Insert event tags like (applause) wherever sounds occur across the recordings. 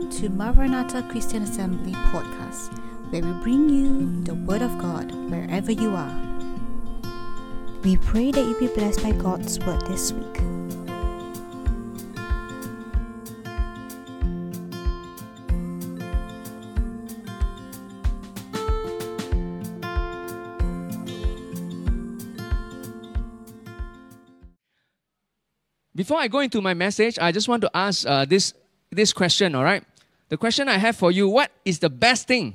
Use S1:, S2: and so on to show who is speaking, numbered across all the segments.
S1: To Maranatha Christian Assembly podcast, where we bring you the Word of God wherever you are. We pray that you be blessed by God's Word this week.
S2: Before I go into my message, I just want to ask uh, this, this question, all right? The question I have for you what is the best thing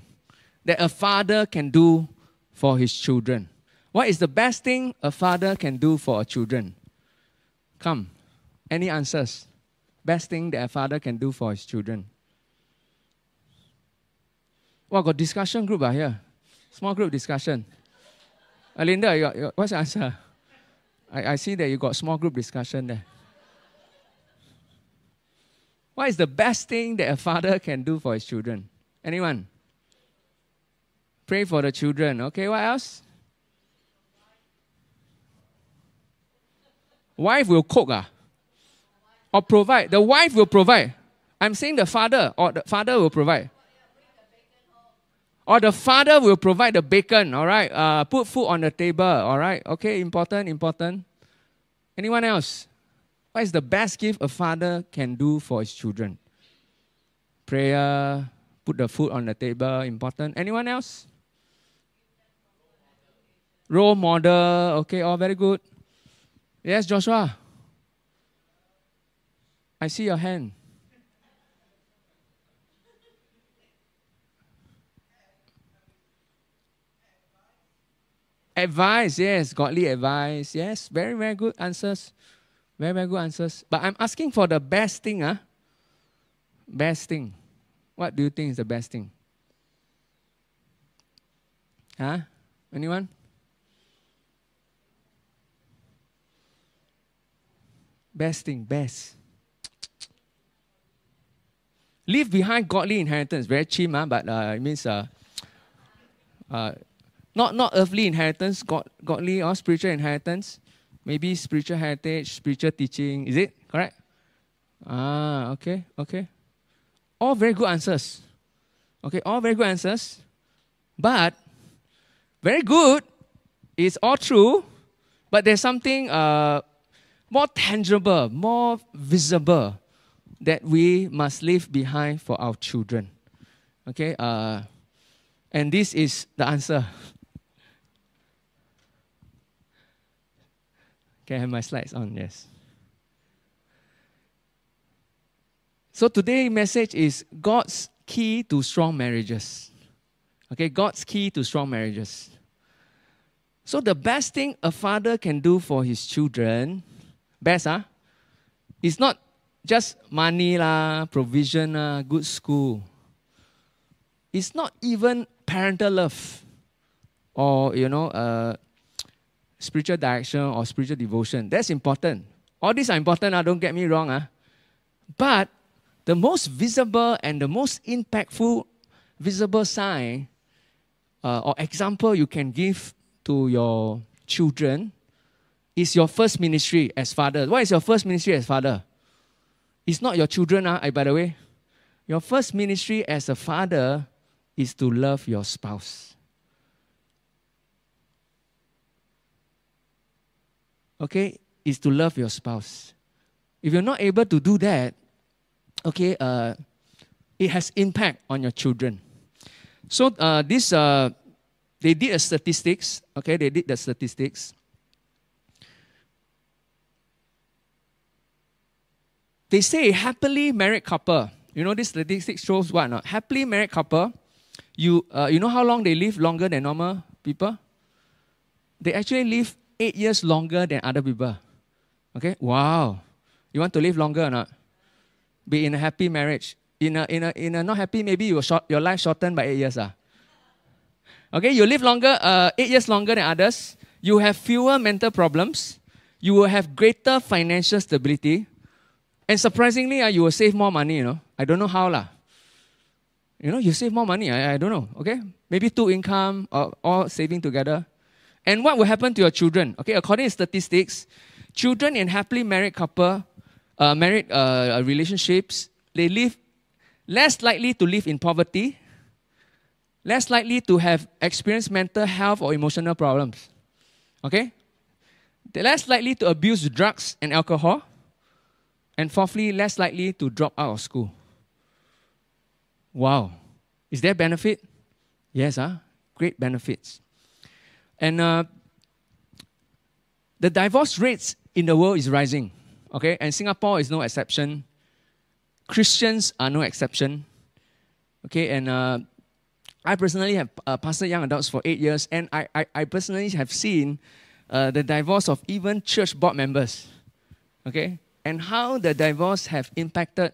S2: that a father can do for his children? What is the best thing a father can do for a children? Come, any answers? Best thing that a father can do for his children? Well, got discussion group ah, here. Small group discussion. Alinda, what's the answer? I, I see that you got small group discussion there. What is the best thing that a father can do for his children? Anyone? Pray for the children. Okay, what else? Wife will cook, ah? Or provide. The wife will provide. I'm saying the father, or the father will provide. Or the father will provide the bacon, all right? Uh, put food on the table, all right? Okay, important, important. Anyone else? What is the best gift a father can do for his children? Prayer, put the food on the table, important. Anyone else? Role model, okay, all very good. Yes, Joshua. I see your hand. Advice, yes, godly advice. Yes, very, very good answers. Very, very good answers. But I'm asking for the best thing, huh? Best thing. What do you think is the best thing? Huh? Anyone? Best thing, best. Leave behind godly inheritance. Very cheap, huh? but uh, it means uh, uh, not, not earthly inheritance, God, godly or spiritual inheritance. Maybe spiritual heritage, spiritual teaching. Is it correct? Ah, okay, okay. All very good answers. Okay, all very good answers. But very good, it's all true, but there's something uh, more tangible, more visible that we must leave behind for our children. Okay, uh, and this is the answer. Can I have my slides on? Yes. So today's message is God's key to strong marriages. Okay, God's key to strong marriages. So the best thing a father can do for his children, best huh, is not just money lah, provision lah, good school. It's not even parental love or you know uh, spiritual direction or spiritual devotion. That's important. All these are important, uh, don't get me wrong. Uh. But the most visible and the most impactful visible sign uh, or example you can give to your children is your first ministry as father. What is your first ministry as father? It's not your children, uh, by the way. Your first ministry as a father is to love your spouse. Okay, is to love your spouse. If you're not able to do that, okay, uh, it has impact on your children. So uh, this, uh, they did a statistics. Okay, they did the statistics. They say happily married couple. You know this statistics shows what? Not happily married couple. You uh, you know how long they live longer than normal people? They actually live eight years longer than other people. Okay? Wow. You want to live longer or not? Be in a happy marriage. In a, in a, in a not happy, maybe you short, your life shortened by eight years. Ah. Okay, you live longer, uh, eight years longer than others. You have fewer mental problems. You will have greater financial stability. And surprisingly, uh, you will save more money, you know. I don't know how. lah. You know, you save more money. I, I don't know. Okay? Maybe two income or all saving together. And what will happen to your children? Okay, according to statistics, children in happily married couple, uh, married uh, relationships, they live less likely to live in poverty, less likely to have experienced mental health or emotional problems. Okay? They're less likely to abuse drugs and alcohol. And fourthly, less likely to drop out of school. Wow. Is there benefit? Yes, huh? great benefits. And uh, the divorce rates in the world is rising. Okay, and Singapore is no exception. Christians are no exception. Okay, and uh, I personally have uh, pastored young adults for eight years, and I, I, I personally have seen uh, the divorce of even church board members. Okay, and how the divorce have impacted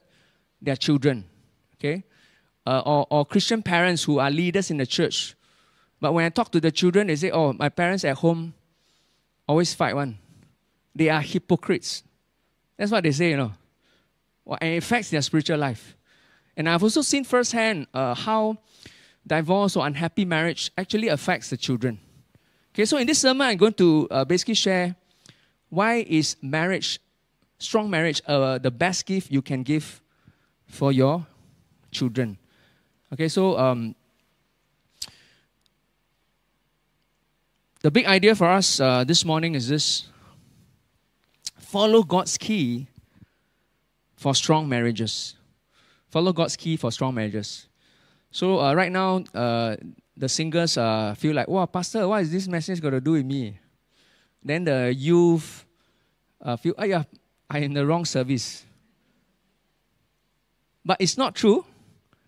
S2: their children. Okay, uh, or, or Christian parents who are leaders in the church. But when I talk to the children, they say, "Oh, my parents at home always fight one. They are hypocrites." That's what they say, you know. Well, and it affects their spiritual life. And I've also seen firsthand uh, how divorce or unhappy marriage actually affects the children. Okay, so in this sermon, I'm going to uh, basically share why is marriage, strong marriage, uh, the best gift you can give for your children. Okay, so um, the big idea for us uh, this morning is this follow God's key for strong marriages. Follow God's key for strong marriages. So uh, right now, uh, the singers uh, feel like, wow, Pastor, what is this message got to do with me? Then the youth uh, feel, oh yeah, I'm in the wrong service. But it's not true.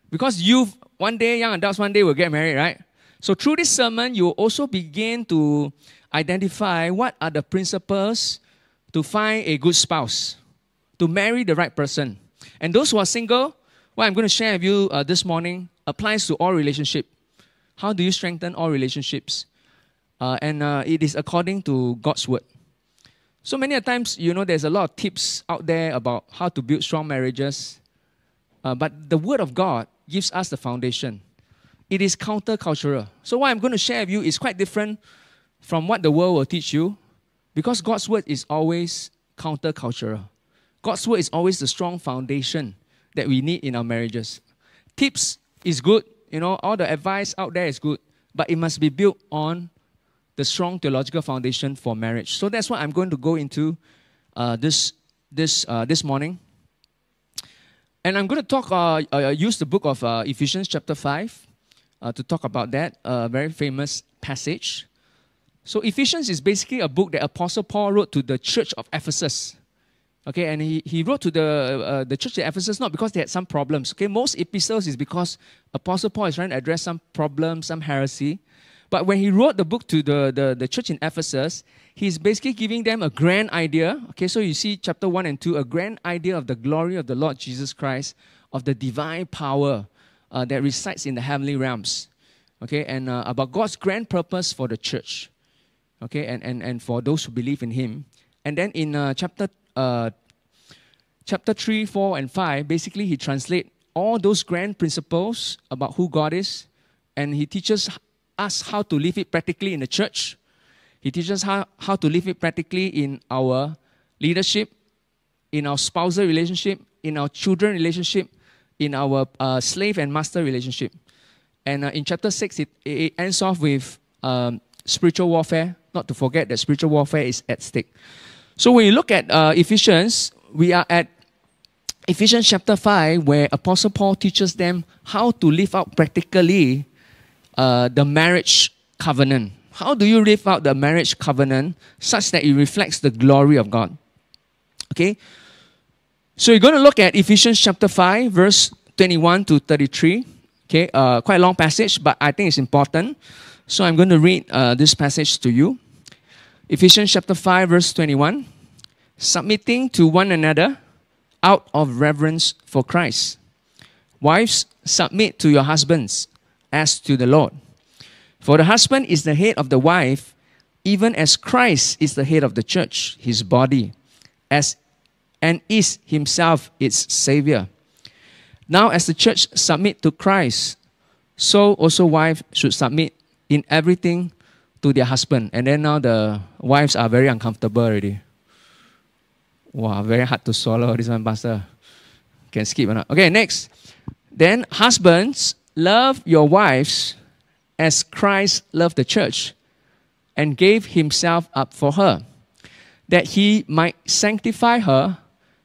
S2: Because youth, one day, young adults, one day will get married, right? So through this sermon, you also begin to identify what are the principles to find a good spouse, to marry the right person. And those who are single, what I'm going to share with you uh, this morning applies to all relationship. How do you strengthen all relationships? Uh, and uh, it is according to God's word. So many times, you know, there's a lot of tips out there about how to build strong marriages. Uh, but the word of God gives us the foundation. It is countercultural. So what I'm going to share with you is quite different from what the world will teach you. Because God's word is always countercultural. God's word is always the strong foundation that we need in our marriages. Tips is good, you know, all the advice out there is good, but it must be built on the strong theological foundation for marriage. So that's what I'm going to go into uh, this this uh, this morning. And I'm going to talk, uh, uh use the book of uh, Ephesians chapter 5 uh, to talk about that, a very famous passage. So Ephesians is basically a book that Apostle Paul wrote to the church of Ephesus. Okay, and he, he wrote to the, uh, the church of Ephesus not because they had some problems. Okay, most epistles is because Apostle Paul is trying to address some problems, some heresy. But when he wrote the book to the, the, the church in Ephesus, he's basically giving them a grand idea. Okay, so you see chapter 1 and 2, a grand idea of the glory of the Lord Jesus Christ, of the divine power uh, that resides in the heavenly realms. Okay, and uh, about God's grand purpose for the church okay, and, and, and for those who believe in him. And then in uh, chapter, uh, chapter 3, 4, and 5, basically he translates all those grand principles about who God is, and he teaches us how to live it practically in the church. He teaches how, how to live it practically in our leadership, in our spousal relationship, in our children relationship, in our uh, slave and master relationship. And uh, in chapter 6, it, it ends off with um, spiritual warfare, not to forget that spiritual warfare is at stake. So when you look at uh, Ephesians, we are at Ephesians chapter 5, where Apostle Paul teaches them how to live out practically uh, the marriage covenant. How do you live out the marriage covenant such that it reflects the glory of God? Okay? So you're going to look at Ephesians chapter 5, verse 21 to 33. Okay, uh, quite a long passage, but I think it's important. So I'm going to read uh, this passage to you. Ephesians chapter 5, verse 21. Submitting to one another out of reverence for Christ. Wives, submit to your husbands as to the Lord. For the husband is the head of the wife, even as Christ is the head of the church, his body, as and is himself its savior. Now, as the church submit to Christ, so also wives should submit in everything to their husband. And then now the wives are very uncomfortable already. Wow, very hard to swallow this one, Pastor. Can skip or not? Okay, next. Then, husbands, love your wives as Christ loved the church and gave himself up for her, that he might sanctify her,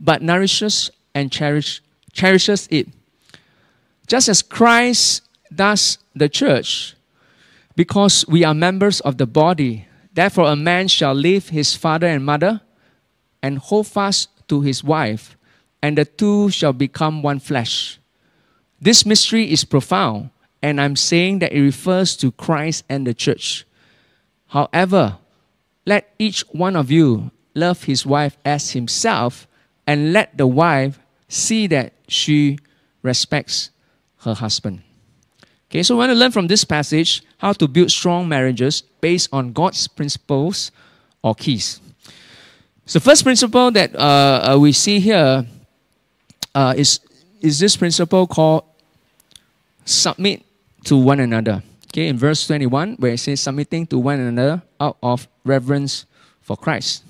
S2: but nourishes and cherish, cherishes it. Just as Christ does the church, because we are members of the body. Therefore, a man shall leave his father and mother and hold fast to his wife, and the two shall become one flesh. This mystery is profound, and I'm saying that it refers to Christ and the church. However, let each one of you love his wife as himself, and let the wife see that she respects her husband. Okay, so we want to learn from this passage how to build strong marriages based on God's principles or keys. So, first principle that uh, uh, we see here uh, is is this principle called submit to one another. Okay, in verse 21, where it says submitting to one another out of reverence for Christ.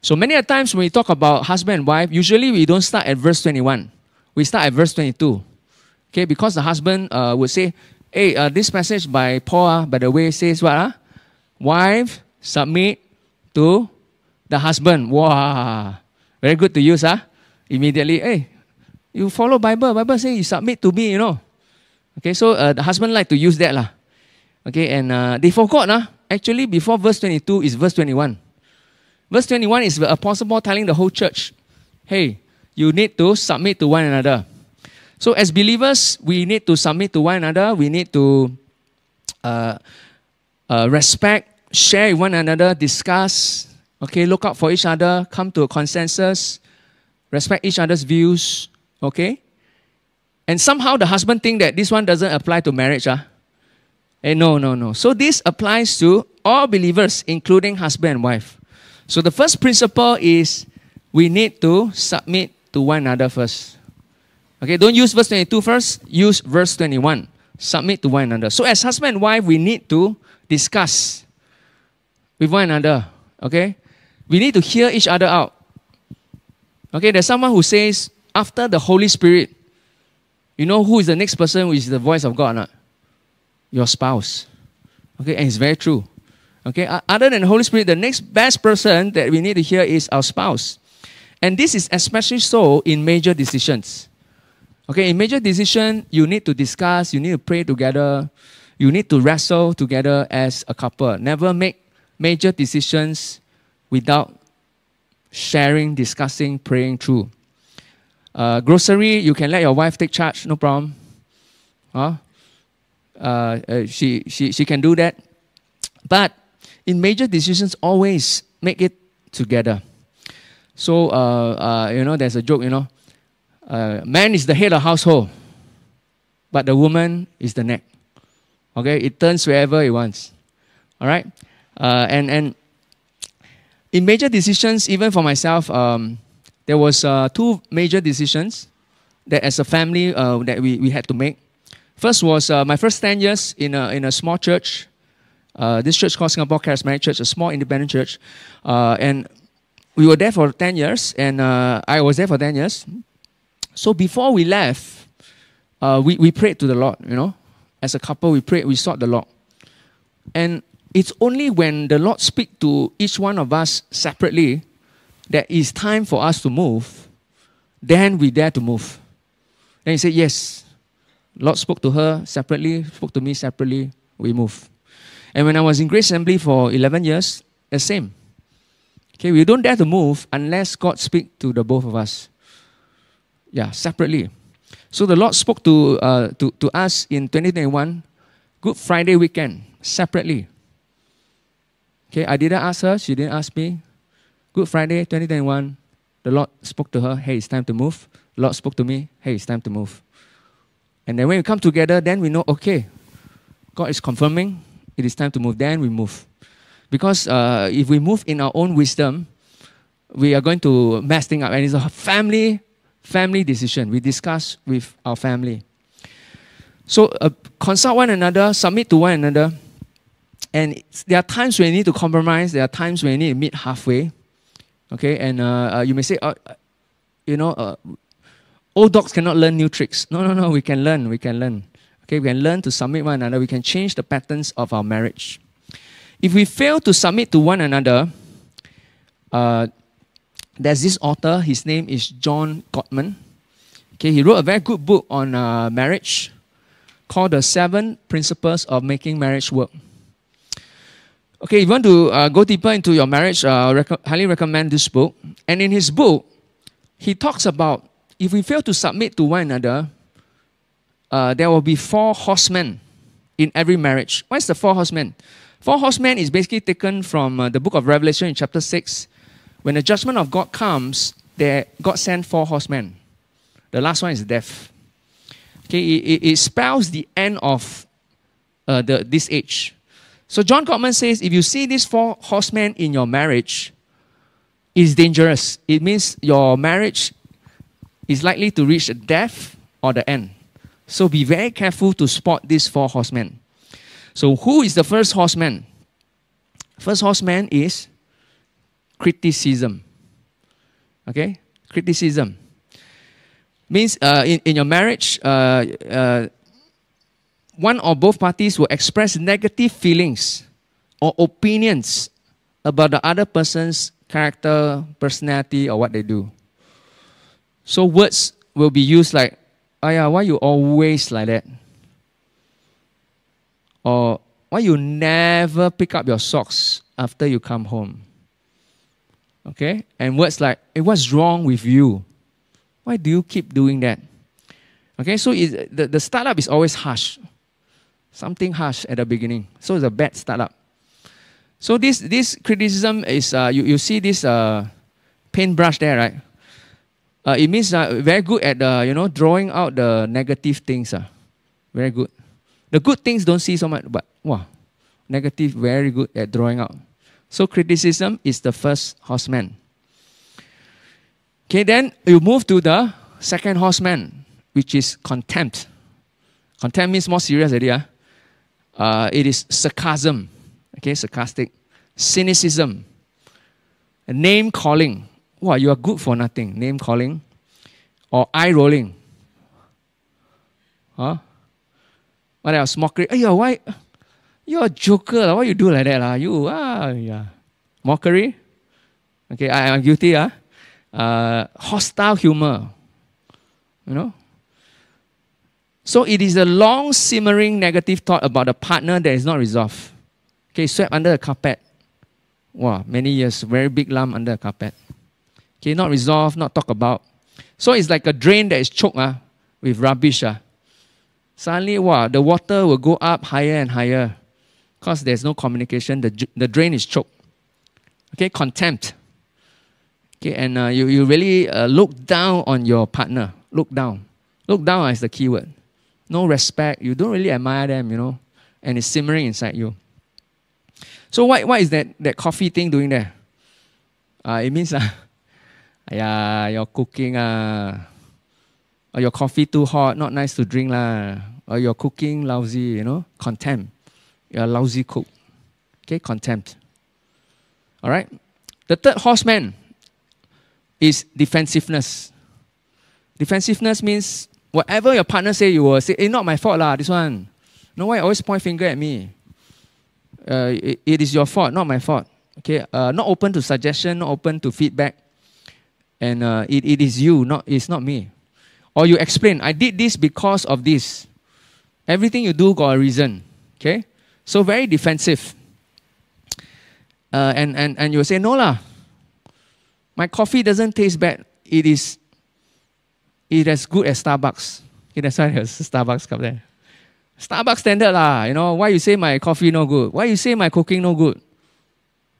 S2: So many a times when we talk about husband and wife, usually we don't start at verse 21. We start at verse 22. Okay, because the husband uh, would say, hey, uh, this passage by Paul, uh, by the way, says what? Uh? Wife, submit to the husband. Wow. Very good to use, huh? Immediately, hey, you follow Bible. Bible say you submit to me, you know. Okay, so uh, the husband like to use that lah. Okay, and uh, they forgot nah. Actually, before verse 22 is verse 21. Verse 21 is the Apostle Paul telling the whole church, hey, you need to submit to one another. So as believers, we need to submit to one another. We need to uh, uh, respect, share with one another, discuss, okay, look out for each other, come to a consensus, respect each other's views, okay? And somehow the husband think that this one doesn't apply to marriage. Ah? Eh, no, no, no. So this applies to all believers, including husband and wife. So the first principle is we need to submit to one another first. Okay, don't use verse 22 first, use verse 21. Submit to one another. So as husband and wife, we need to discuss with one another. Okay? We need to hear each other out. Okay, there's someone who says, after the Holy Spirit, you know who is the next person who is the voice of God? Not? Your spouse. Okay, and it's very true. Okay, other than Holy Spirit, the next best person that we need to hear is our spouse. And this is especially so in major decisions. Okay, in major decision, you need to discuss, you need to pray together, you need to wrestle together as a couple. Never make major decisions without sharing, discussing, praying through. Uh, grocery, you can let your wife take charge, no problem. Huh? Uh, uh, she, she, she can do that. But in major decisions, always make it together. So, uh, uh, you know, there's a joke, you know. Uh, man is the head of household, but the woman is the neck. Okay, it turns wherever it wants. All right, uh, and and in major decisions, even for myself, um, there was uh, two major decisions that as a family uh, that we, we had to make. First was my first 10 years in a, in a small church. Uh, this church called Singapore Charismatic Church, a small independent church. Uh, and we were there for 10 years, and uh, I was there for 10 years. So before we left, we, we prayed to the Lord, you know. As a couple, we prayed, we sought the Lord. And it's only when the Lord speak to each one of us separately that it's time for us to move, then we dare to move. Then he said, Yes. Lord spoke to her separately, spoke to me separately, we move. And when I was in Grace Assembly for 11 years, the same. Okay, we don't dare to move unless God speaks to the both of us. Yeah, separately. So the Lord spoke to, uh, to, to us in 2021, Good Friday weekend, separately. Okay, I didn't ask her, she didn't ask me. Good Friday 2021, the Lord spoke to her, hey, it's time to move. The Lord spoke to me, hey, it's time to move. And then when we come together, then we know, okay, God is confirming it is time to move. Then we move. Because uh, if we move in our own wisdom, we are going to mess things up. And it's a family, family decision. We discuss with our family. So uh, consult one another, submit to one another. And there are times when you need to compromise. There are times when you need to meet halfway. Okay, and uh, uh, you may say, uh, you know, uh, old dogs cannot learn new tricks. No, no, no. We can learn. We can learn. Okay, we can learn to submit one another. We can change the patterns of our marriage. If we fail to submit to one another, uh, there's this author. His name is John Gottman. Okay, he wrote a very good book on uh, marriage called The Seven Principles of Making Marriage Work. Okay, if you want to uh, go deeper into your marriage, I uh, rec- highly recommend this book. And in his book, he talks about if we fail to submit to one another, uh, there will be four horsemen in every marriage. What is the four horsemen? Four horsemen is basically taken from uh, the book of Revelation in chapter 6. When the judgment of God comes, there, God sent four horsemen. The last one is death. Okay, it, it spells the end of uh, the, this age. So John Gottman says if you see these four horsemen in your marriage, it's dangerous. It means your marriage is likely to reach death or the end. So be very careful to spot these four horsemen. So who is the first horseman? First horseman is criticism. Okay? Criticism. Means uh, in, in your marriage, uh, uh, one or both parties will express negative feelings or opinions about the other person's character, personality, or what they do. So words will be used like, yeah, why you always like that? Or why you never pick up your socks after you come home? Okay? And words like, hey, what's wrong with you? Why do you keep doing that? Okay, so it, the, the startup is always harsh. Something harsh at the beginning. So it's a bad startup. So this, this criticism is, uh, you, you see this uh, paintbrush there, right? Uh, it means uh, very good at uh, you know drawing out the negative things. Uh. Very good. The good things don't see so much, but wow, negative very good at drawing out. So criticism is the first horseman. Okay, then you move to the second horseman, which is contempt. Contempt means more serious idea. Uh, it is sarcasm, okay, sarcastic, cynicism, name calling. Wow, you are good for nothing. Name calling or eye rolling. Huh? What else? Mockery. Hey, why? You're a joker. Why you do like that? You, ah, yeah. Mockery. Okay, I am guilty. Uh? Uh, hostile humor. You know? So it is a long simmering negative thought about a partner that is not resolved. Okay, swept under the carpet. Wow, many years, very big lump under the carpet. Okay, not resolved, not talk about. So it's like a drain that is choked uh, with rubbish. Uh. Suddenly, wow, the water will go up higher and higher because there's no communication. The, the drain is choked. Okay, contempt. Okay, and uh, you, you really uh, look down on your partner. Look down. Look down is the key word. No respect. You don't really admire them, you know, and it's simmering inside you. So what, what is that, that coffee thing doing there? Uh, it means (laughs) uh, yeah, your cooking ah, or your coffee too hot, not nice to drink lah, or your cooking lousy, you know, contempt. You're a lousy cook. Okay, contempt. All right. The third horseman is defensiveness. Defensiveness means whatever your partner say, you will say, "It's eh, not my fault lah. This one, no why always point finger at me. Uh, it, it is your fault, not my fault. Okay, uh, not open to suggestion, not open to feedback and uh, it, it is you, not it's not me. Or you explain, I did this because of this. Everything you do got a reason. Okay? So very defensive. Uh, and, and, and you say, no lah. My coffee doesn't taste bad. It is it as good as Starbucks. Okay, (laughs) that's why there's Starbucks cup there. Starbucks standard lah. You know, why you say my coffee no good? Why you say my cooking no good?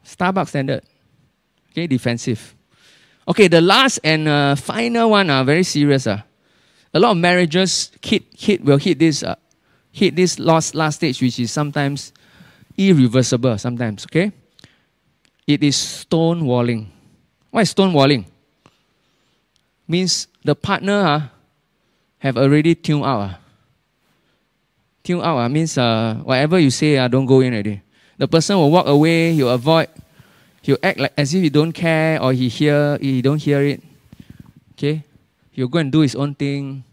S2: Starbucks standard. Okay, defensive. Okay, the last and uh, final one, uh, very serious. Uh. a lot of marriages hit, hit will hit this uh, hit this last last stage, which is sometimes irreversible. Sometimes, okay. It is stonewalling. Is stonewalling? Means the partner uh, have already tuned out. Uh. Tuned out uh, means uh, whatever you say, uh, don't go in already. The person will walk away. you'll avoid. He'll act like as if he don't care or he hear he don't hear it. Okay, he'll go and do his own thing.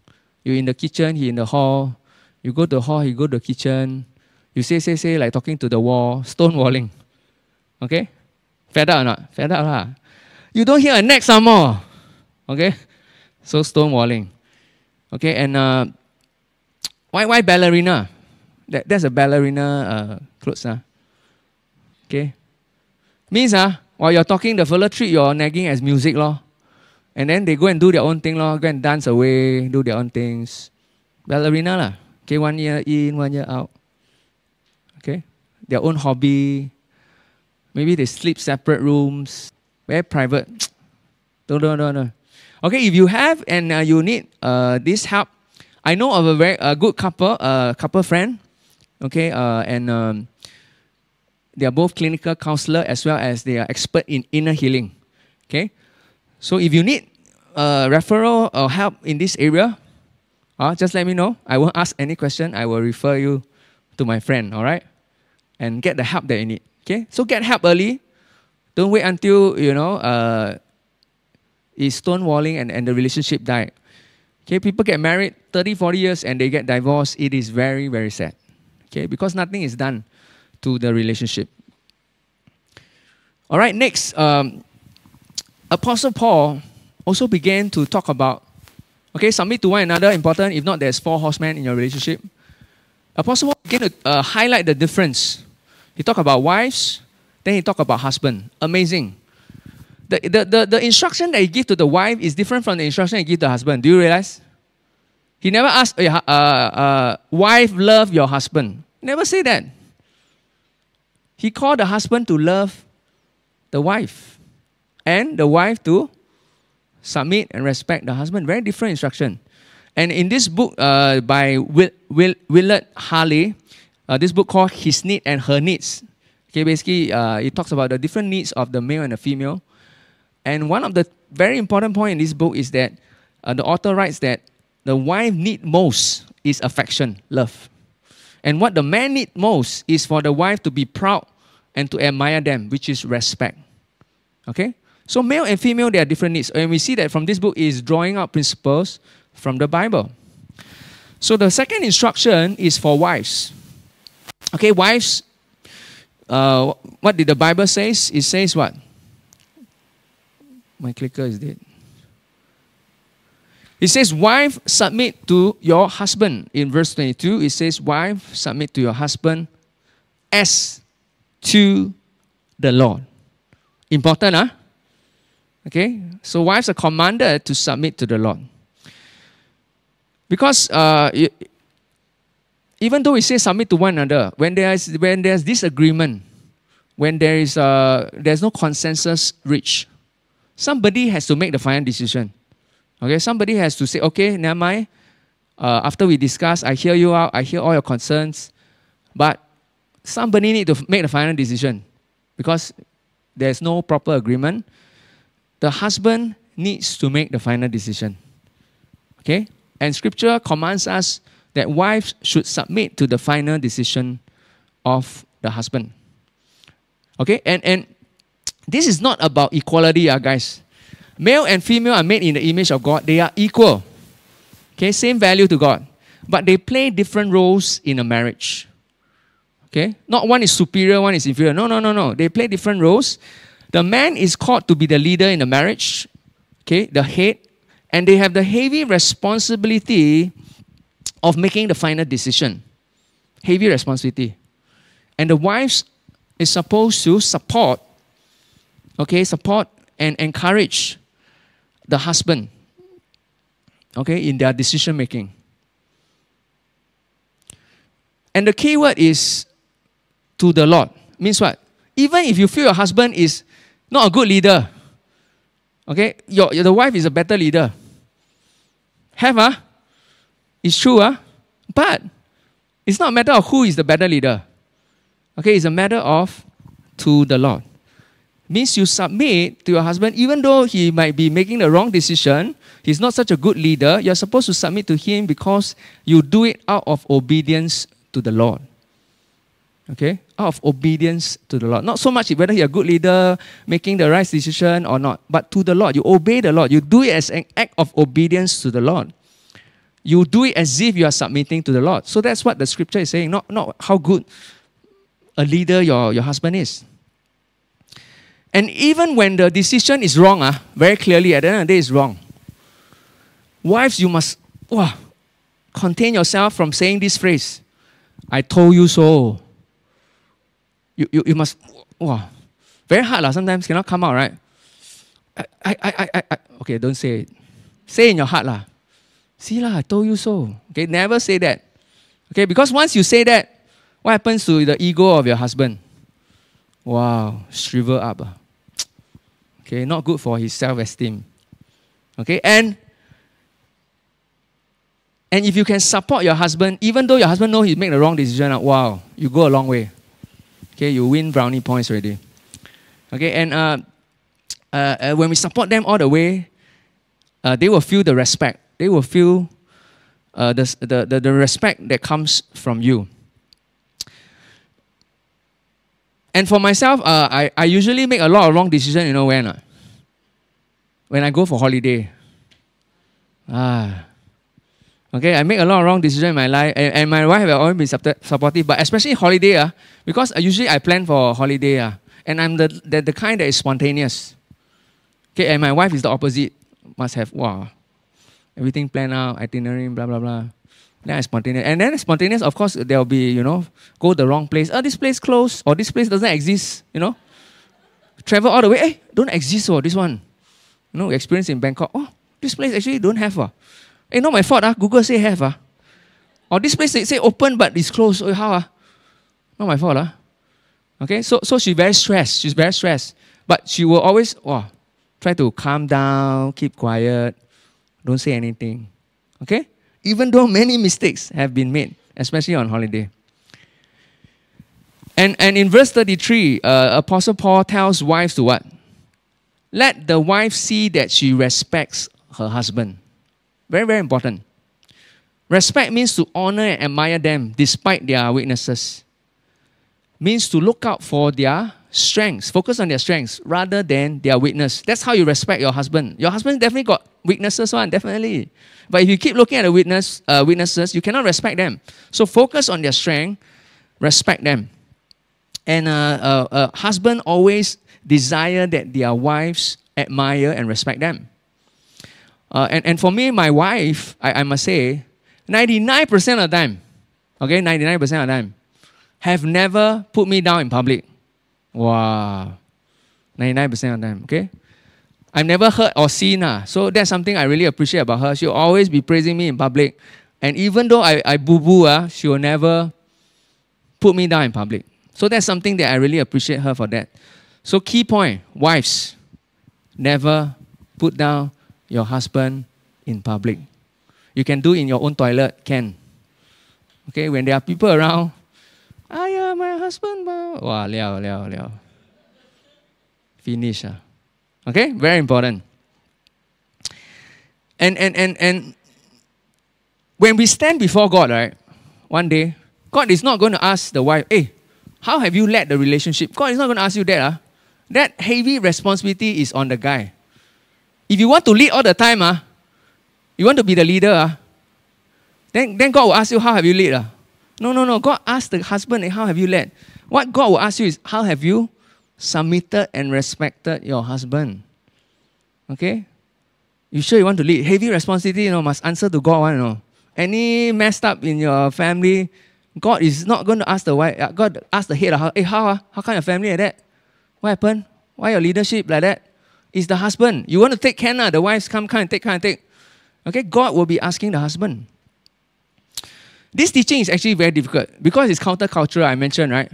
S2: You in the kitchen, he in the hall. You go to the hall, he go to the kitchen. You say, say, say, like talking to the wall, stonewalling. Okay? Fed up or not? Fed up lah. You don't hear a neck some more. Okay? So stonewalling. Okay, and uh, why why ballerina? That, that's a ballerina uh, clothes. Uh. Okay? Means uh, while you're talking, the fellow treat your nagging as music. Lor. And then they go and do their own thing, lor. go and dance away, do their own things. Ballerina lah. Okay, one year in, one year out. Okay? Their own hobby. Maybe they sleep separate rooms. Very private. (tsk) don't, don't, don't, don't. Okay, if you have and uh, you need uh, this help, I know of a very uh, good couple, uh, couple friend. Okay, uh, and um, they are both clinical counselor as well as they are expert in inner healing. Okay, so if you need uh, referral or help in this area, uh, just let me know. I won't ask any question. I will refer you to my friend, all right? And get the help that you need. Okay? So get help early. Don't wait until, you know, uh, it's stonewalling and, and the relationship died. Okay, people get married 30, 40 years and they get divorced. It is very, very sad. Okay, because nothing is done to the relationship. All right, next, um, Apostle Paul also began to talk about Okay, submit to one another, important. If not, there's four horsemen in your relationship. Apostle Paul began to uh, highlight the difference. He talked about wives, then he talked about husband. Amazing. The, the, the, the instruction that he gives to the wife is different from the instruction he gives to the husband. Do you realize? He never asked, uh, uh, wife, love your husband. Never say that. He called the husband to love the wife and the wife to submit and respect the husband. Very different instruction. And in this book uh, by Will, Will, Willard Harley, uh, this book called His Need and Her Needs. Okay, basically, uh, it talks about the different needs of the male and the female. And one of the very important point in this book is that uh, the author writes that the wife need most is affection, love. And what the man need most is for the wife to be proud and to admire them, which is respect. Okay? So male and female, there are different needs. And we see that from this book is drawing out principles from the Bible. So the second instruction is for wives. Okay, wives, uh, what did the Bible says? It says what? My clicker is dead. It says, wife, submit to your husband. In verse 22, it says, wife, submit to your husband as to the Lord. Important, huh? Okay? So wives are commanded to submit to the Lord. Because uh, even though we say submit to one another, when there is when there's disagreement, when there is uh, there's no consensus reached, somebody has to make the final decision. Okay, somebody has to say, okay, never mind. Uh, after we discuss, I hear you out, I hear all your concerns, but somebody need to make the final decision because there's no proper agreement the husband needs to make the final decision. Okay? And scripture commands us that wives should submit to the final decision of the husband. Okay? And and this is not about equality, uh, guys. Male and female are made in the image of God. They are equal. Okay, same value to God. But they play different roles in a marriage. Okay? Not one is superior, one is inferior. No, no, no, no. They play different roles. The man is called to be the leader in the marriage, okay, the head, and they have the heavy responsibility of making the final decision. Heavy responsibility. And the wives is supposed to support, okay, support and encourage the husband, okay, in their decision making. And the key word is to the Lord. Means what? Even if you feel your husband is not a good leader. Okay? Your, your the wife is a better leader. Have ah? It's true, huh? but it's not a matter of who is the better leader. Okay, it's a matter of to the Lord. Means you submit to your husband, even though he might be making the wrong decision, he's not such a good leader, you're supposed to submit to him because you do it out of obedience to the Lord. Okay? Out of obedience to the Lord. Not so much whether you're a good leader, making the right decision or not, but to the Lord. You obey the Lord. You do it as an act of obedience to the Lord. You do it as if you are submitting to the Lord. So that's what the scripture is saying, not, not how good a leader your, your husband is. And even when the decision is wrong, uh, very clearly at the end of the day, it's wrong. Wives, you must wow, contain yourself from saying this phrase I told you so. You, you, you must, wow, very hard, lah. sometimes cannot come out, right? I, I, I, I, I, okay, don't say it. Say in your heart, lah. See, lah, I told you so. Okay, never say that. Okay, because once you say that, what happens to the ego of your husband? Wow, shrivel up. Okay, not good for his self esteem. Okay, and and if you can support your husband, even though your husband know he made the wrong decision, ah, wow, you go a long way. Okay, you win brownie points already. Okay, and uh, uh, uh, when we support them all the way, uh, they will feel the respect. They will feel uh, the, the, the, the respect that comes from you. And for myself, uh, I, I usually make a lot of wrong decisions, you know when? Uh? When I go for holiday. Ah. Okay, I make a lot of wrong decisions in my life, and, and my wife will always be supportive, but especially holiday, uh, because usually I plan for holiday, uh, and I'm the, the, the kind that is spontaneous. Okay, and my wife is the opposite. Must have, wow, everything planned out, itinerary, blah, blah, blah. Then I spontaneous. And then spontaneous, of course, there'll be, you know, go the wrong place. Oh, this place closed, or this place doesn't exist, you know. Travel all the way, eh, don't exist, oh, this one. You know, experience in Bangkok. Oh, this place actually don't have, uh. Hey, not my fault, uh. Google say have, uh. Or this place they say open but it's closed. Oh, how, uh? Not my fault, uh. Okay, so, so she's very stressed. She's very stressed. But she will always, wow, try to calm down, keep quiet, don't say anything. Okay? Even though many mistakes have been made, especially on holiday. And, and in verse 33, uh, Apostle Paul tells wives to what? Let the wife see that she respects her husband. Very, very important. Respect means to honor and admire them despite their weaknesses. Means to look out for their strengths, focus on their strengths rather than their weakness. That's how you respect your husband. Your husband definitely got weaknesses, one, definitely. But if you keep looking at the witness, uh, witnesses, you cannot respect them. So focus on their strength, respect them. And uh, uh, uh, husband always desire that their wives admire and respect them. Uh, and, and for me, my wife, I, I must say, 99% of the time, okay, 99% of the time, have never put me down in public. Wow. 99% of the time, okay? I've never heard or seen her. So that's something I really appreciate about her. She'll always be praising me in public. And even though I, I boo boo, uh, she will never put me down in public. So that's something that I really appreciate her for that. So, key point wives, never put down your husband in public. You can do in your own toilet, can. Okay, when there are people around, ah, yeah, my husband, wow, liao, liao, liao. Finish. Uh. Okay, very important. And and and and when we stand before God, right, one day, God is not going to ask the wife, hey, how have you led the relationship? God is not going to ask you that. Uh. That heavy responsibility is on the guy. If you want to lead all the time, uh, you want to be the leader, uh, then, then God will ask you, how have you led? Uh? No, no, no. God asked the husband, how have you led? What God will ask you is, how have you submitted and respected your husband. Okay? You sure you want to lead? Heavy responsibility, you know, must answer to God, you know. Any messed up in your family, God is not going to ask the wife, uh, God ask the head, uh, hey, how, uh, how come your family like that? What happened? Why your leadership like that? It's the husband. You want to take care, the wives come, come and take, come and take. Okay, God will be asking the husband. This teaching is actually very difficult because it's countercultural, I mentioned, right?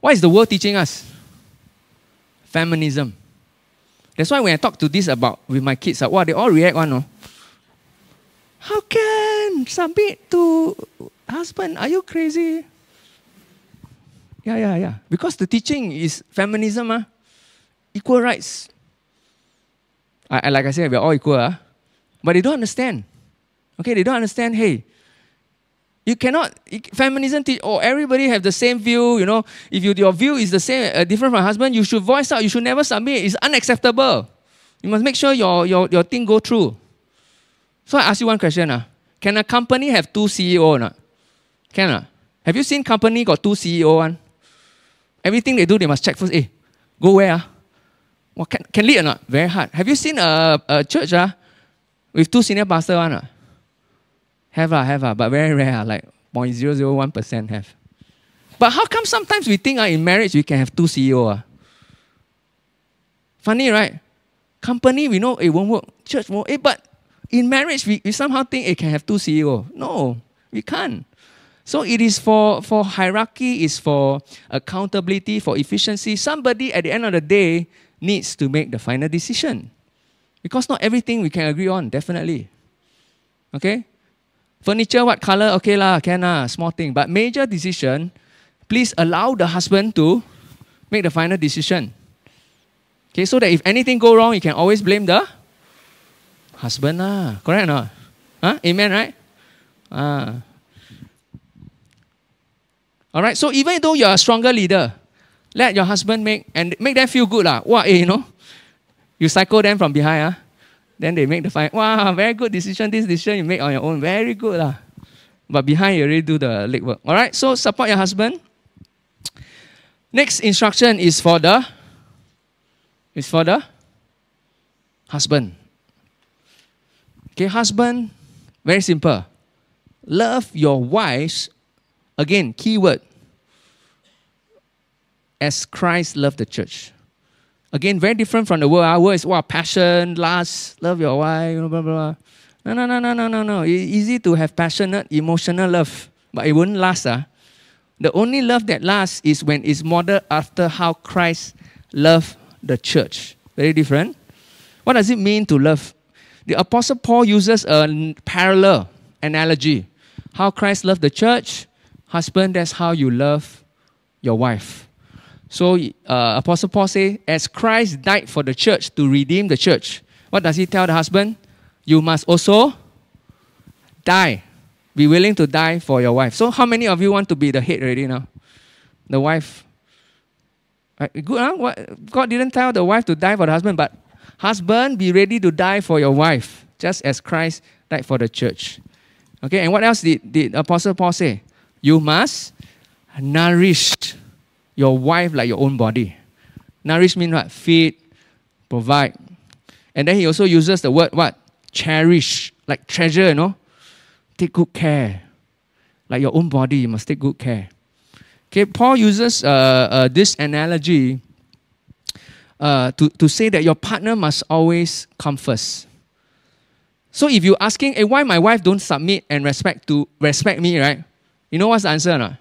S2: What is the world teaching us? feminism. That's why when I talk to this about with my kids, uh, wow, they all react one. No? How can? submit to husband. Are you crazy? Yeah, yeah, yeah. Because the teaching is feminism, uh, equal rights. I, I, like I said, we're all equal, uh, but they don't understand. Okay, they don't understand, hey, you cannot, feminism, teach, oh, everybody have the same view, you know. If you, your view is the same, uh, different from husband, you should voice out, you should never submit. It's unacceptable. You must make sure your, your, your thing go through. So I ask you one question. Uh. Can a company have two CEO or not? Can uh? Have you seen company got two CEO one? Everything they do, they must check first. Hey, go where? Uh? What can, can lead or not? Very hard. Have you seen a, a church uh, with two senior pastor one? Uh? Have, uh, have, uh, but very rare, uh, like 0.001% have. But how come sometimes we think uh, in marriage we can have two CEO? Uh? Funny, right? Company, we know it won't work. Church won't. Eh, but in marriage, we, we somehow think it can have two CEO. No, we can't. So it is for, for hierarchy, is for accountability, for efficiency. Somebody at the end of the day needs to make the final decision. Because not everything we can agree on, definitely. Okay? Furniture, what color? Okay lah, can lah, small thing. But major decision, please allow the husband to make the final decision. Okay, so that if anything go wrong, you can always blame the husband lah. Correct or not? Huh? Amen, right? Ah. All right. So even though you're a stronger leader, let your husband make and make them feel good lah. What, eh, you know, you cycle them from behind ah. Then they make the fight. Wow, very good decision. This decision you make on your own, very good lah. But behind you already do the leg work. All right. So support your husband. Next instruction is for the is for the husband. Okay, husband, very simple. Love your wives Again, keyword. As Christ loved the church. Again, very different from the word. Our word is what passion, lust, love your wife, blah, blah, blah. No, no, no, no, no, no, no. It's easy to have passionate, emotional love, but it won't last. Uh. The only love that lasts is when it's modeled after how Christ loved the church. Very different. What does it mean to love? The Apostle Paul uses a parallel analogy. How Christ loved the church, Husband, that's how you love your wife. So uh, Apostle Paul say, as Christ died for the church to redeem the church, what does he tell the husband? You must also die. Be willing to die for your wife. So how many of you want to be the head already now? The wife. Right, good, huh? What, God didn't tell the wife to die for the husband, but husband, be ready to die for your wife, just as Christ died for the church. Okay, and what else did, did Apostle Paul say? You must nourish your wife like your own body. Nourish means what? Feed, provide. And then he also uses the word what? Cherish, like treasure, you know? Take good care. Like your own body, you must take good care. Okay, Paul uses uh, uh, this analogy uh, to, to say that your partner must always come first. So if you're asking, hey, why my wife don't submit and respect to respect me, right? You know what's the answer or not?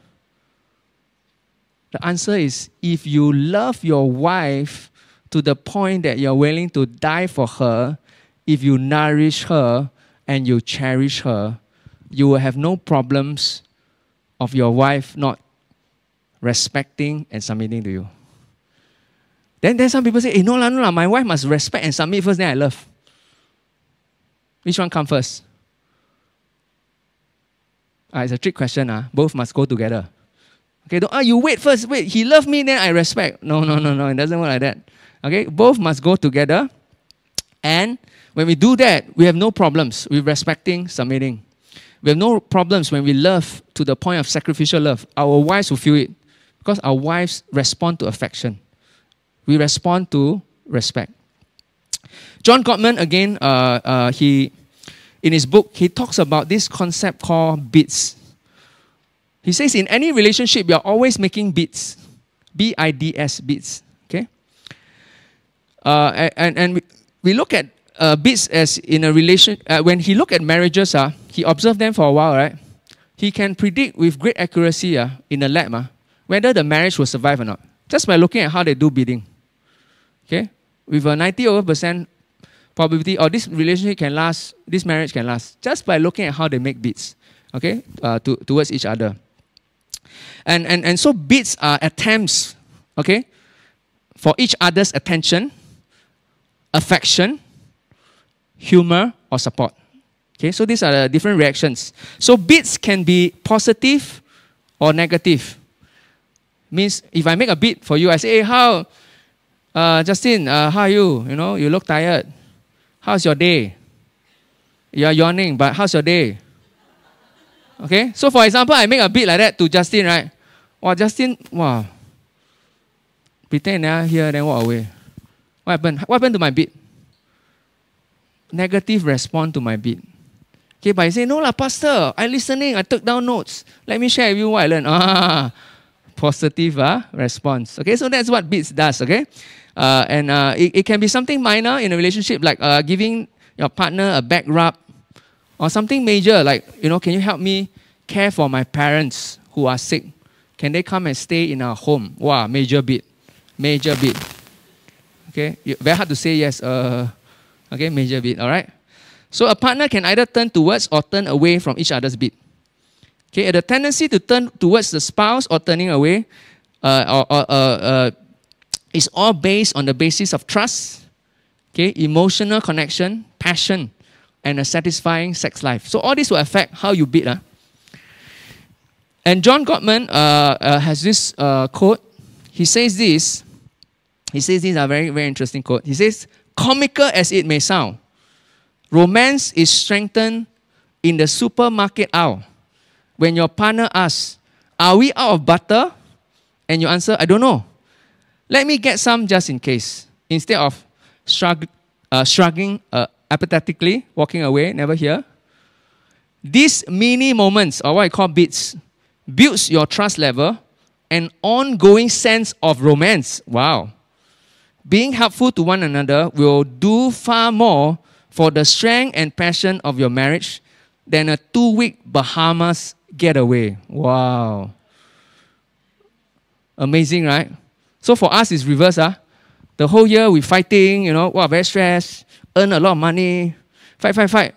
S2: The answer is if you love your wife to the point that you're willing to die for her, if you nourish her and you cherish her, you will have no problems of your wife not respecting and submitting to you. Then, then some people say, hey, no, no, no, my wife must respect and submit first, then I love. Which one come first? Uh, it's a trick question. Uh. Both must go together. Okay, don't, ah, you wait first. Wait, he loved me, then I respect. No, no, no, no. It doesn't work like that. Okay, both must go together. And when we do that, we have no problems with respecting, submitting. We have no problems when we love to the point of sacrificial love. Our wives will feel it because our wives respond to affection. We respond to respect. John Gottman, again, uh, uh, he in his book, he talks about this concept called bids. He says in any relationship, you're always making bids. B I D S, bids. Okay? Uh, and, and we look at uh, bids as in a relation, uh, when he look at marriages, uh, he observed them for a while, right? He can predict with great accuracy uh, in a lab uh, whether the marriage will survive or not, just by looking at how they do bidding. Okay? With a 90 over percent probability or this relationship can last, this marriage can last, just by looking at how they make bids, okay, uh, to, towards each other. And, and, and so bids are attempts, okay, for each other's attention, affection, humor, or support. Okay, so these are the different reactions. So bids can be positive or negative. Means if I make a bid for you, I say, hey, how, uh, Justin, uh, how are you? You know, you look tired. How's your day? You are yawning, but how's your day? Okay, so for example, I make a bid like that to Justin, right? Wow, Justin, wow. Pretend I hear, then walk away. What happened? What happened to my bid? Negative response to my bid. Okay, but I say, no lah, pastor, I listening, I took down notes. Let me share with you what I learned. (laughs) Ah, positive uh, response. Okay, so that's what bids does, okay? Uh, and uh, it, it, can be something minor in a relationship, like uh, giving your partner a back rub, or something major, like, you know, can you help me care for my parents who are sick? Can they come and stay in our home? Wow, major bid. Major bid. Okay, very hard to say yes. Uh, okay, major bid, all right? So a partner can either turn towards or turn away from each other's bid. Okay, the tendency to turn towards the spouse or turning away uh, or, or uh, uh, is all based on the basis of trust, okay, emotional connection, passion, and a satisfying sex life. So all this will affect how you bid. Ah. And John Gottman uh, uh, has this uh, quote. He says this. He says these are very, very interesting quote. He says, comical as it may sound, romance is strengthened in the supermarket aisle when your partner asks, Are we out of butter? And you answer, I don't know. Let me get some just in case. Instead of shrug, uh, shrugging uh, apathetically, walking away, never hear. These mini moments, or what I call bids, builds your trust level and ongoing sense of romance. Wow. Being helpful to one another will do far more for the strength and passion of your marriage than a two week Bahamas getaway. Wow. Amazing, right? So for us, it's reverse. Huh? The whole year we fighting, you know, wow, very stressed, earn a lot of money, fight, fight, fight.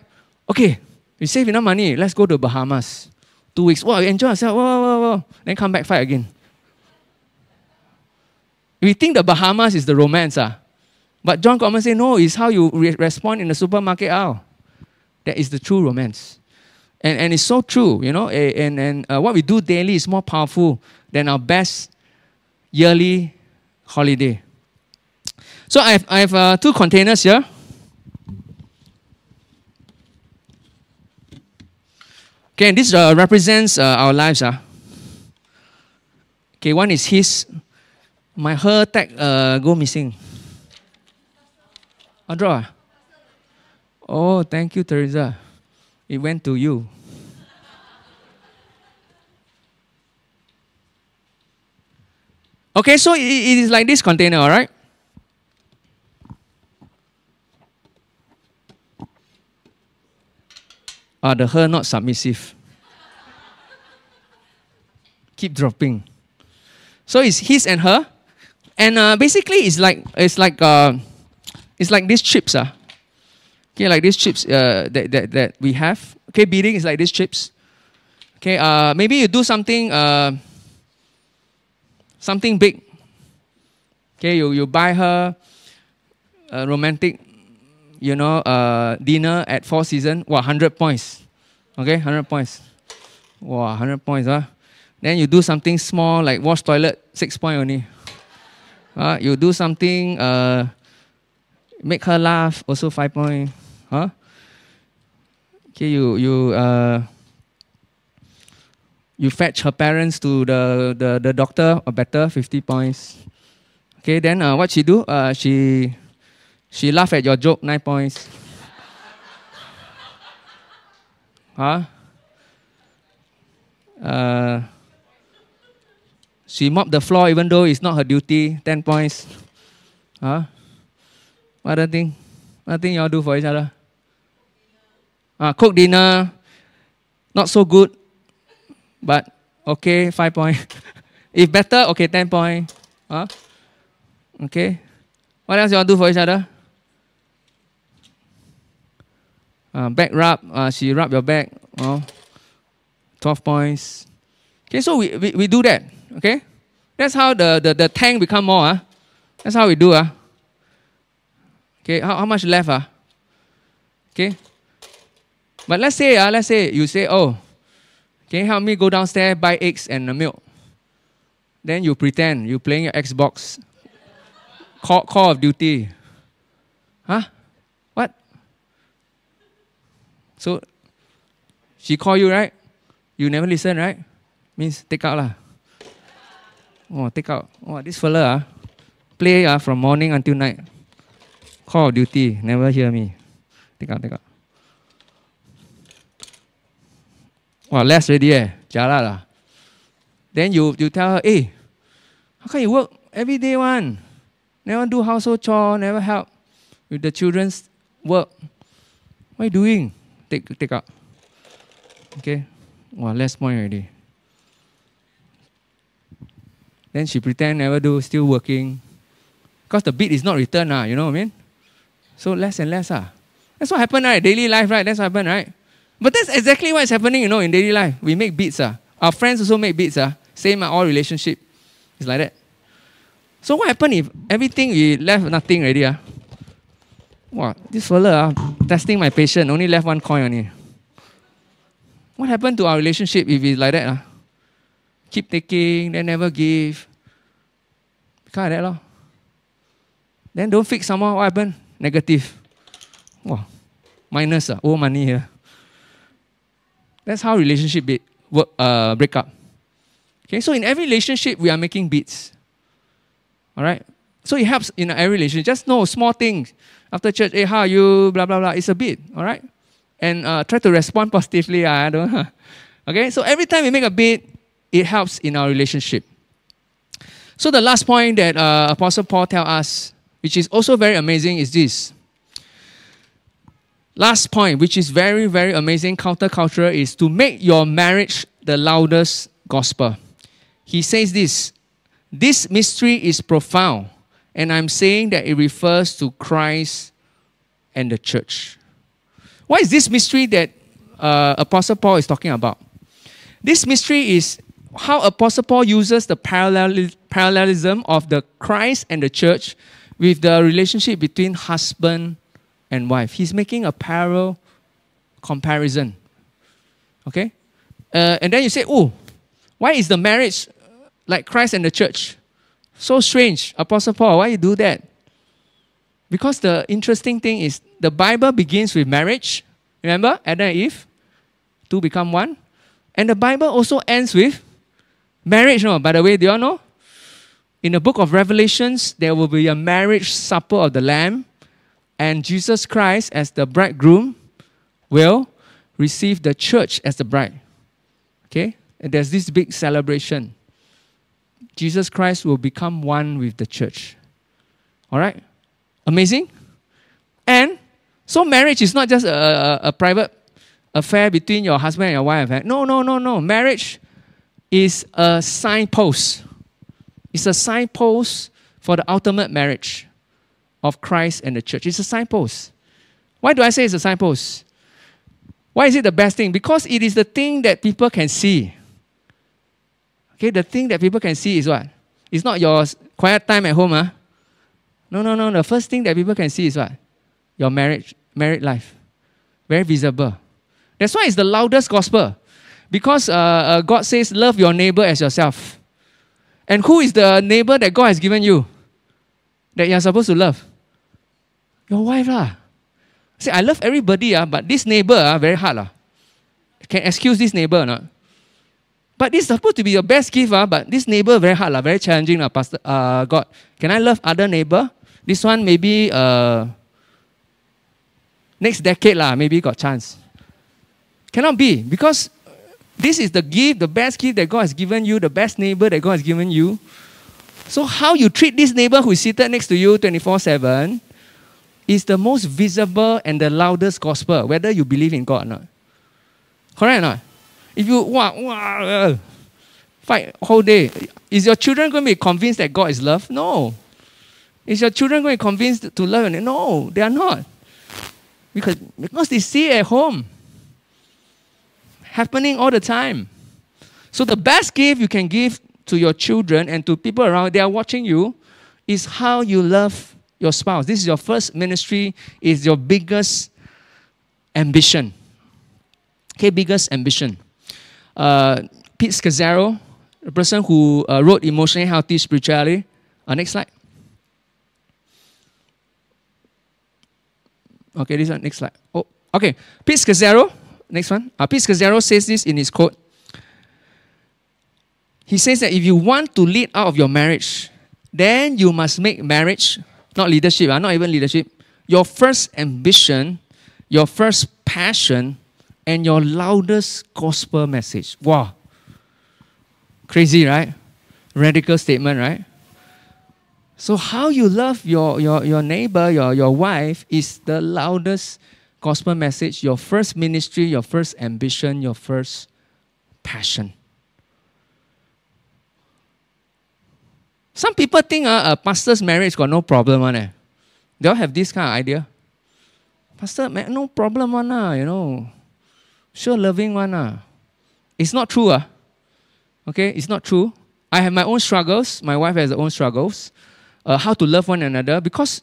S2: Okay, we save enough money, let's go to Bahamas. Two weeks, wow, enjoy ourselves, wow, wow, wow. Then come back, fight again. We think the Bahamas is the romance. Ah. But John Gottman say, no, it's how you re- respond in the supermarket aisle. That is the true romance. And, and it's so true, you know, and, and uh, what we do daily is more powerful than our best yearly holiday. So I have, I have uh, two containers here. Okay, this uh, represents uh, our lives. Uh. Okay, one is his. My her tag uh, go missing. Audra. Oh, thank you, Teresa. It went to you. Okay, so it, it is like this container, all right? Ah, the her not submissive. Keep dropping. So it's his and her, and uh, basically it's like it's like uh, it's like these chips, uh. Okay, like these chips uh, that, that that we have. Okay, bidding is like these chips. Okay, uh, maybe you do something. Uh, something big. Okay, you, you buy her a romantic, you know, uh, dinner at Four Seasons. Wow, 100 points. Okay, 100 points. Wow, 100 points. Huh? Then you do something small like wash toilet, 6 point only. Uh, you do something, uh, make her laugh, also 5 point. Huh? Okay, you, you, uh, you fetch her parents to the, the, the doctor or better 50 points okay then uh, what she do uh, she she laugh at your joke 9 points huh uh, she mop the floor even though it's not her duty 10 points huh what other thing what thing y'all do for each other uh, cook dinner not so good but okay, five point. (laughs) if better, okay, ten point. Huh? Okay. What else to do for each other? Uh, back rub, uh, she rub your back. Oh, 12 points. Okay, so we, we, we do that. Okay? That's how the, the, the tank become more. Uh. That's how we do. Uh. Okay, how, how much left? Uh? Okay? But let's say, uh, let's say you say, oh, can you help me go downstairs, buy eggs and milk? Then you pretend you're playing your Xbox, Call, Call of Duty. Huh? What? So she call you, right? You never listen, right? Means take out lah. Oh, take out. Oh, this fella ah, play ah from morning until night. Call Duty, never hear me. Take out, take out. Wow, less already eh. Jala lah. Then you, you tell her, hey, how can you work every day one? Never do household chore, never help with the children's work. What are you doing? Take, take out. Okay. Wow, less point already. Then she pretend never do, still working. Because the bid is not returned, ah, you know what I mean? So less and less. Ah. That's what happened, right? Daily life, right? That's what happened, right? But that's exactly what's happening, you know, in daily life. We make bids. Ah. Our friends also make bids. Ah. Same ah, all relationship. It's like that. So what happened if everything we left nothing already? Ah? Wow, this fella ah, testing my patience, only left one coin only. What happened to our relationship if it's like that? Ah? Keep taking, then never give. Kind of that, lor. Then don't fix someone, what happened? Negative. Wow, minus, ah, owe money here. That's how relationship be, work, uh, break up. Okay, so in every relationship, we are making bids. All right? So it helps in every relationship. Just know small things. After church, hey, how are you? Blah, blah, blah. It's a bid. All right? And uh, try to respond (laughs) positively. I don't know. (laughs) Okay, so every time we make a bid, it helps in our relationship. So the last point that uh, Apostle Paul tells us, which is also very amazing, is this. Last point, which is very, very amazing, countercultural, is to make your marriage the loudest gospel. He says this this mystery is profound, and I'm saying that it refers to Christ and the church. What is this mystery that uh, Apostle Paul is talking about? This mystery is how Apostle Paul uses the parallelism of the Christ and the church with the relationship between husband and wife. He's making a parallel comparison. Okay? Uh, and then you say, oh, why is the marriage like Christ and the church? So strange. Apostle Paul, why you do that? Because the interesting thing is the Bible begins with marriage. Remember? Adam and Eve, two become one. And the Bible also ends with marriage. No, by the way, do you all know? In the book of Revelations, there will be a marriage supper of the Lamb and Jesus Christ, as the bridegroom, will receive the church as the bride. Okay? And there's this big celebration. Jesus Christ will become one with the church. All right? Amazing? And so marriage is not just a, a, a private affair between your husband and your wife. Eh? No, no, no, no. Marriage is a signpost. It's a signpost for the ultimate marriage of Christ and the church. It's a signpost. Why do I say it's a signpost? Why is it the best thing? Because it is the thing that people can see. Okay, the thing that people can see is what? It's not your quiet time at home, huh? No, no, no. The first thing that people can see is what? Your marriage, married life. Very visible. That's why it's the loudest gospel. Because uh, uh, God says, love your neighbor as yourself. And who is the neighbor that God has given you? That you're supposed to love? Your wife lah. Say, I love everybody, ah, but this neighbor ah, very hard. Ah. Can excuse this neighbor or not? But this is supposed to be your best gift, ah, but this neighbor very hard, lah, very challenging. Ah, Pastor uh, God. Can I love other neighbor? This one maybe uh, next decade, lah, maybe got chance. Cannot be, because this is the gift, the best gift that God has given you, the best neighbor that God has given you. So, how you treat this neighbor who is seated next to you 24 7 is the most visible and the loudest gospel, whether you believe in God or not. Correct or not? If you wah, wah, uh, fight whole day, is your children going to be convinced that God is love? No. Is your children going to be convinced to love? No, they are not. Because, because they see at home. Happening all the time. So the best gift you can give to your children and to people around, they are watching you, is how you love your spouse. This is your first ministry, is your biggest ambition. Okay, biggest ambition. Uh, Pete Scazzero, the person who uh, wrote Emotionally Healthy Spirituality. Uh, next slide. Okay, this one, next slide. Oh, okay. Pete Scazzero, next one. Uh, Pete Scazzero says this in his quote. He says that if you want to lead out of your marriage, then you must make marriage, not leadership, uh, not even leadership, your first ambition, your first passion, and your loudest gospel message. Wow. Crazy, right? Radical statement, right? So, how you love your, your, your neighbor, your, your wife, is the loudest gospel message, your first ministry, your first ambition, your first passion. Some people think uh, a pastor's marriage got no problem on eh. They all have this kind of idea. Pastor, no problem one uh, you know. Sure loving one uh. It's not true uh. Okay, it's not true. I have my own struggles. My wife has her own struggles uh, how to love one another because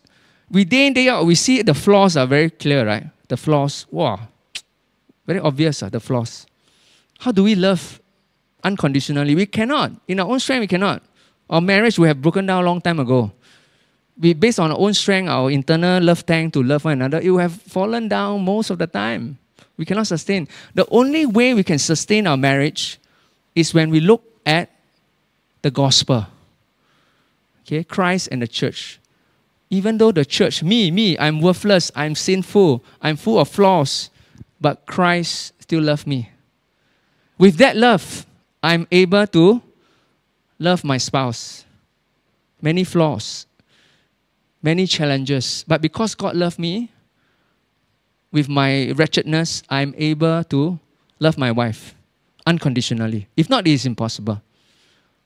S2: we day in, day out, we see the flaws are very clear, right? The flaws, wow, (tsk) very obvious, uh, the flaws. How do we love unconditionally? We cannot. In our own strength, we cannot. Our marriage we have broken down a long time ago. We, based on our own strength, our internal love tank to love one another, it will have fallen down most of the time. We cannot sustain. The only way we can sustain our marriage is when we look at the gospel okay, Christ and the church. Even though the church, me, me, I'm worthless, I'm sinful, I'm full of flaws, but Christ still loves me. With that love, I'm able to love my spouse. Many flaws, many challenges, but because God loved me, with my wretchedness, I'm able to love my wife unconditionally. If not, it is impossible.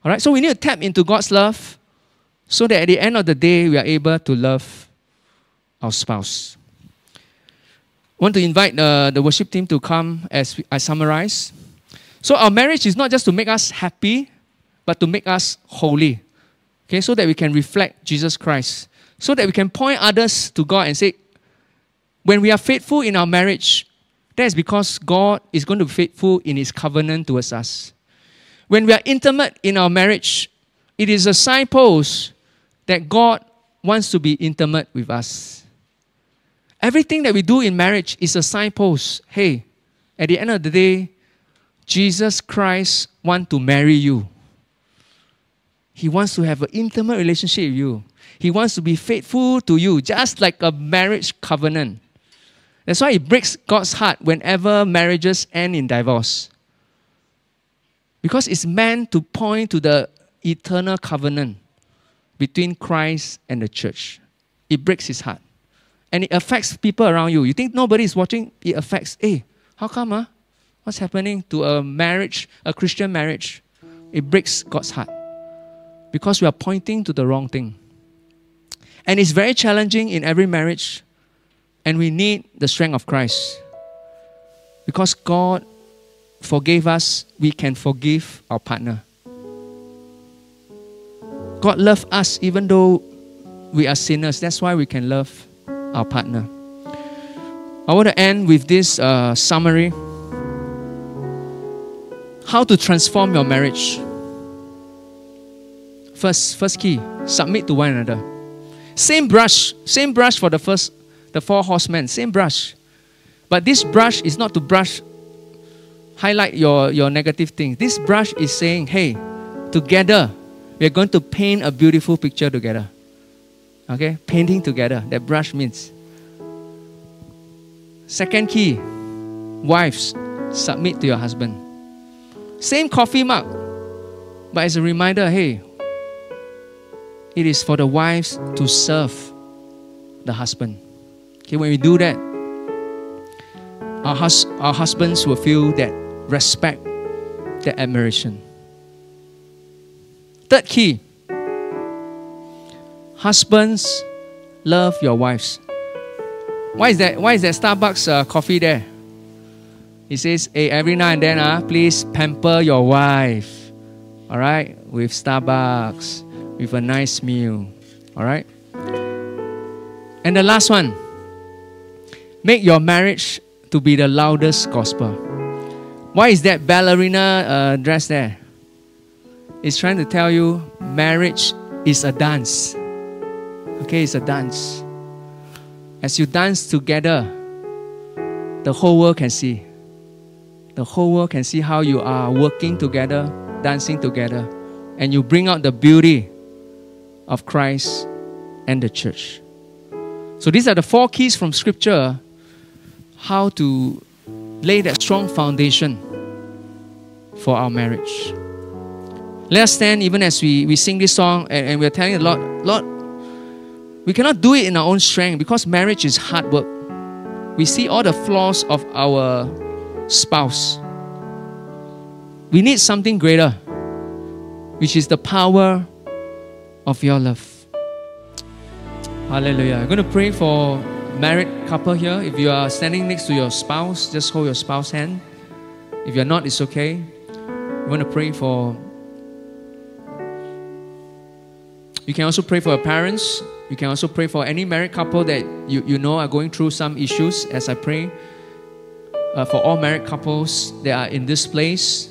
S2: All right, so we need to tap into God's love so that at the end of the day, we are able to love our spouse. I want to invite the, the worship team to come as I summarize. So, our marriage is not just to make us happy, but to make us holy. Okay, so that we can reflect Jesus Christ. So that we can point others to God and say, when we are faithful in our marriage, that is because God is going to be faithful in His covenant towards us. When we are intimate in our marriage, it is a signpost that God wants to be intimate with us. Everything that we do in marriage is a signpost. Hey, at the end of the day, Jesus Christ wants to marry you. He wants to have an intimate relationship with you. He wants to be faithful to you, just like a marriage covenant. That's why it breaks God's heart whenever marriages end in divorce. Because it's meant to point to the eternal covenant between Christ and the church. It breaks his heart. And it affects people around you. You think nobody is watching? It affects, hey, how come? Huh? What's happening to a marriage, a Christian marriage? It breaks God's heart. Because we are pointing to the wrong thing. And it's very challenging in every marriage. And we need the strength of Christ. Because God forgave us, we can forgive our partner. God loves us even though we are sinners. That's why we can love our partner. I want to end with this uh, summary how to transform your marriage. First, first key, submit to one another. Same brush, same brush for the first, the four horsemen, same brush. But this brush is not to brush, highlight your, your negative things. This brush is saying, hey, together we are going to paint a beautiful picture together. Okay? Painting together. That brush means. Second key wives, submit to your husband. Same coffee mug, but as a reminder hey, it is for the wives to serve the husband. Okay, when we do that, our, hus- our husbands will feel that respect, that admiration. Third key Husbands, love your wives. Why is that? Why is that Starbucks uh, coffee there? He says, "Hey, every now and then, uh, please pamper your wife, all right, with Starbucks, with a nice meal, all right." And the last one, make your marriage to be the loudest gospel. Why is that ballerina uh, dress there? It's trying to tell you marriage is a dance. Okay, it's a dance. As you dance together, the whole world can see. The whole world can see how you are working together, dancing together, and you bring out the beauty of Christ and the church. So, these are the four keys from Scripture how to lay that strong foundation for our marriage. Let us stand even as we, we sing this song and, and we're telling the Lord, Lord, we cannot do it in our own strength because marriage is hard work. We see all the flaws of our spouse. We need something greater, which is the power of your love. Hallelujah. I'm going to pray for married couple here. If you are standing next to your spouse, just hold your spouse's hand. If you're not, it's okay. We want to pray for. You can also pray for your parents. You can also pray for any married couple that you, you know are going through some issues as I pray. Uh, for all married couples that are in this place.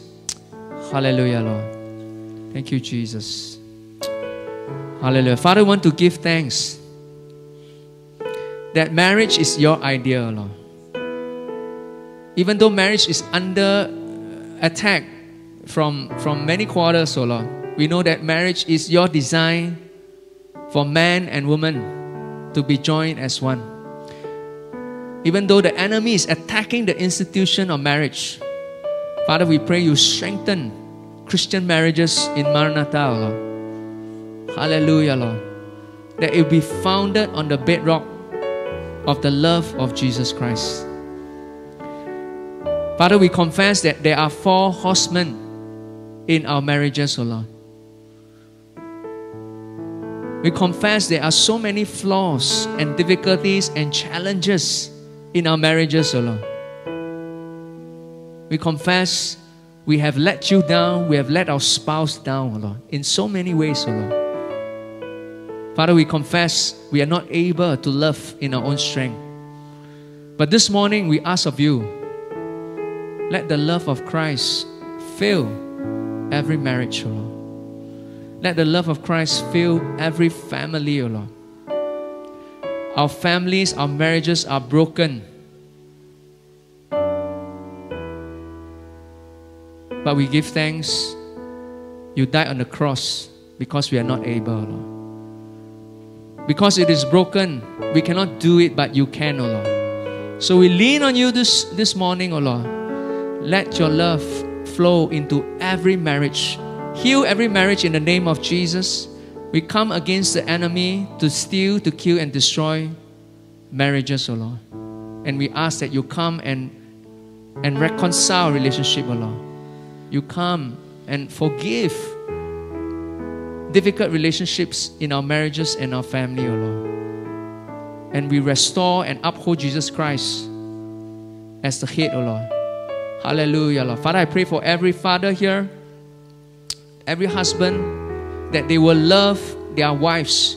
S2: Hallelujah, Lord. Thank you, Jesus. Hallelujah. Father, want to give thanks that marriage is your idea, Lord. Even though marriage is under uh, attack from, from many quarters, oh Lord, we know that marriage is your design for man and woman to be joined as one. Even though the enemy is attacking the institution of marriage, Father, we pray you strengthen Christian marriages in Maranatha, Lord. Hallelujah, Lord. That it be founded on the bedrock of the love of Jesus Christ. Father, we confess that there are four horsemen in our marriages, O Lord. We confess there are so many flaws and difficulties and challenges in our marriages, O Lord. We confess we have let you down, we have let our spouse down, O Lord, in so many ways, O Lord. Father, we confess we are not able to love in our own strength. But this morning we ask of you, let the love of Christ fill every marriage, O Lord. Let the love of Christ fill every family, O Lord. Our families, our marriages are broken. But we give thanks. You died on the cross because we are not able, O Lord. Because it is broken, we cannot do it, but you can, O Lord. So we lean on you this, this morning, O Lord. Let your love flow into every marriage. Heal every marriage in the name of Jesus. We come against the enemy to steal, to kill, and destroy marriages, O Lord. And we ask that you come and, and reconcile relationship, O Lord. You come and forgive difficult relationships in our marriages and our family, O Lord. And we restore and uphold Jesus Christ as the head, O Lord. Hallelujah, Lord. Father, I pray for every father here, every husband, that they will love their wives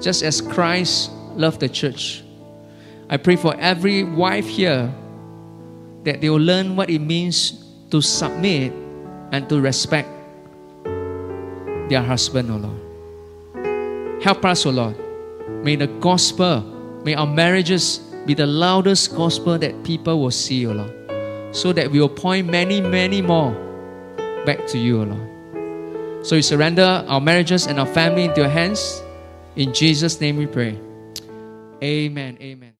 S2: just as Christ loved the church. I pray for every wife here that they will learn what it means to submit and to respect their husband, O Lord. Help us, O Lord. May the gospel, may our marriages be the loudest gospel that people will see, O Lord. So that we will point many, many more back to you, O Lord. So we surrender our marriages and our family into your hands. In Jesus' name we pray. Amen. Amen.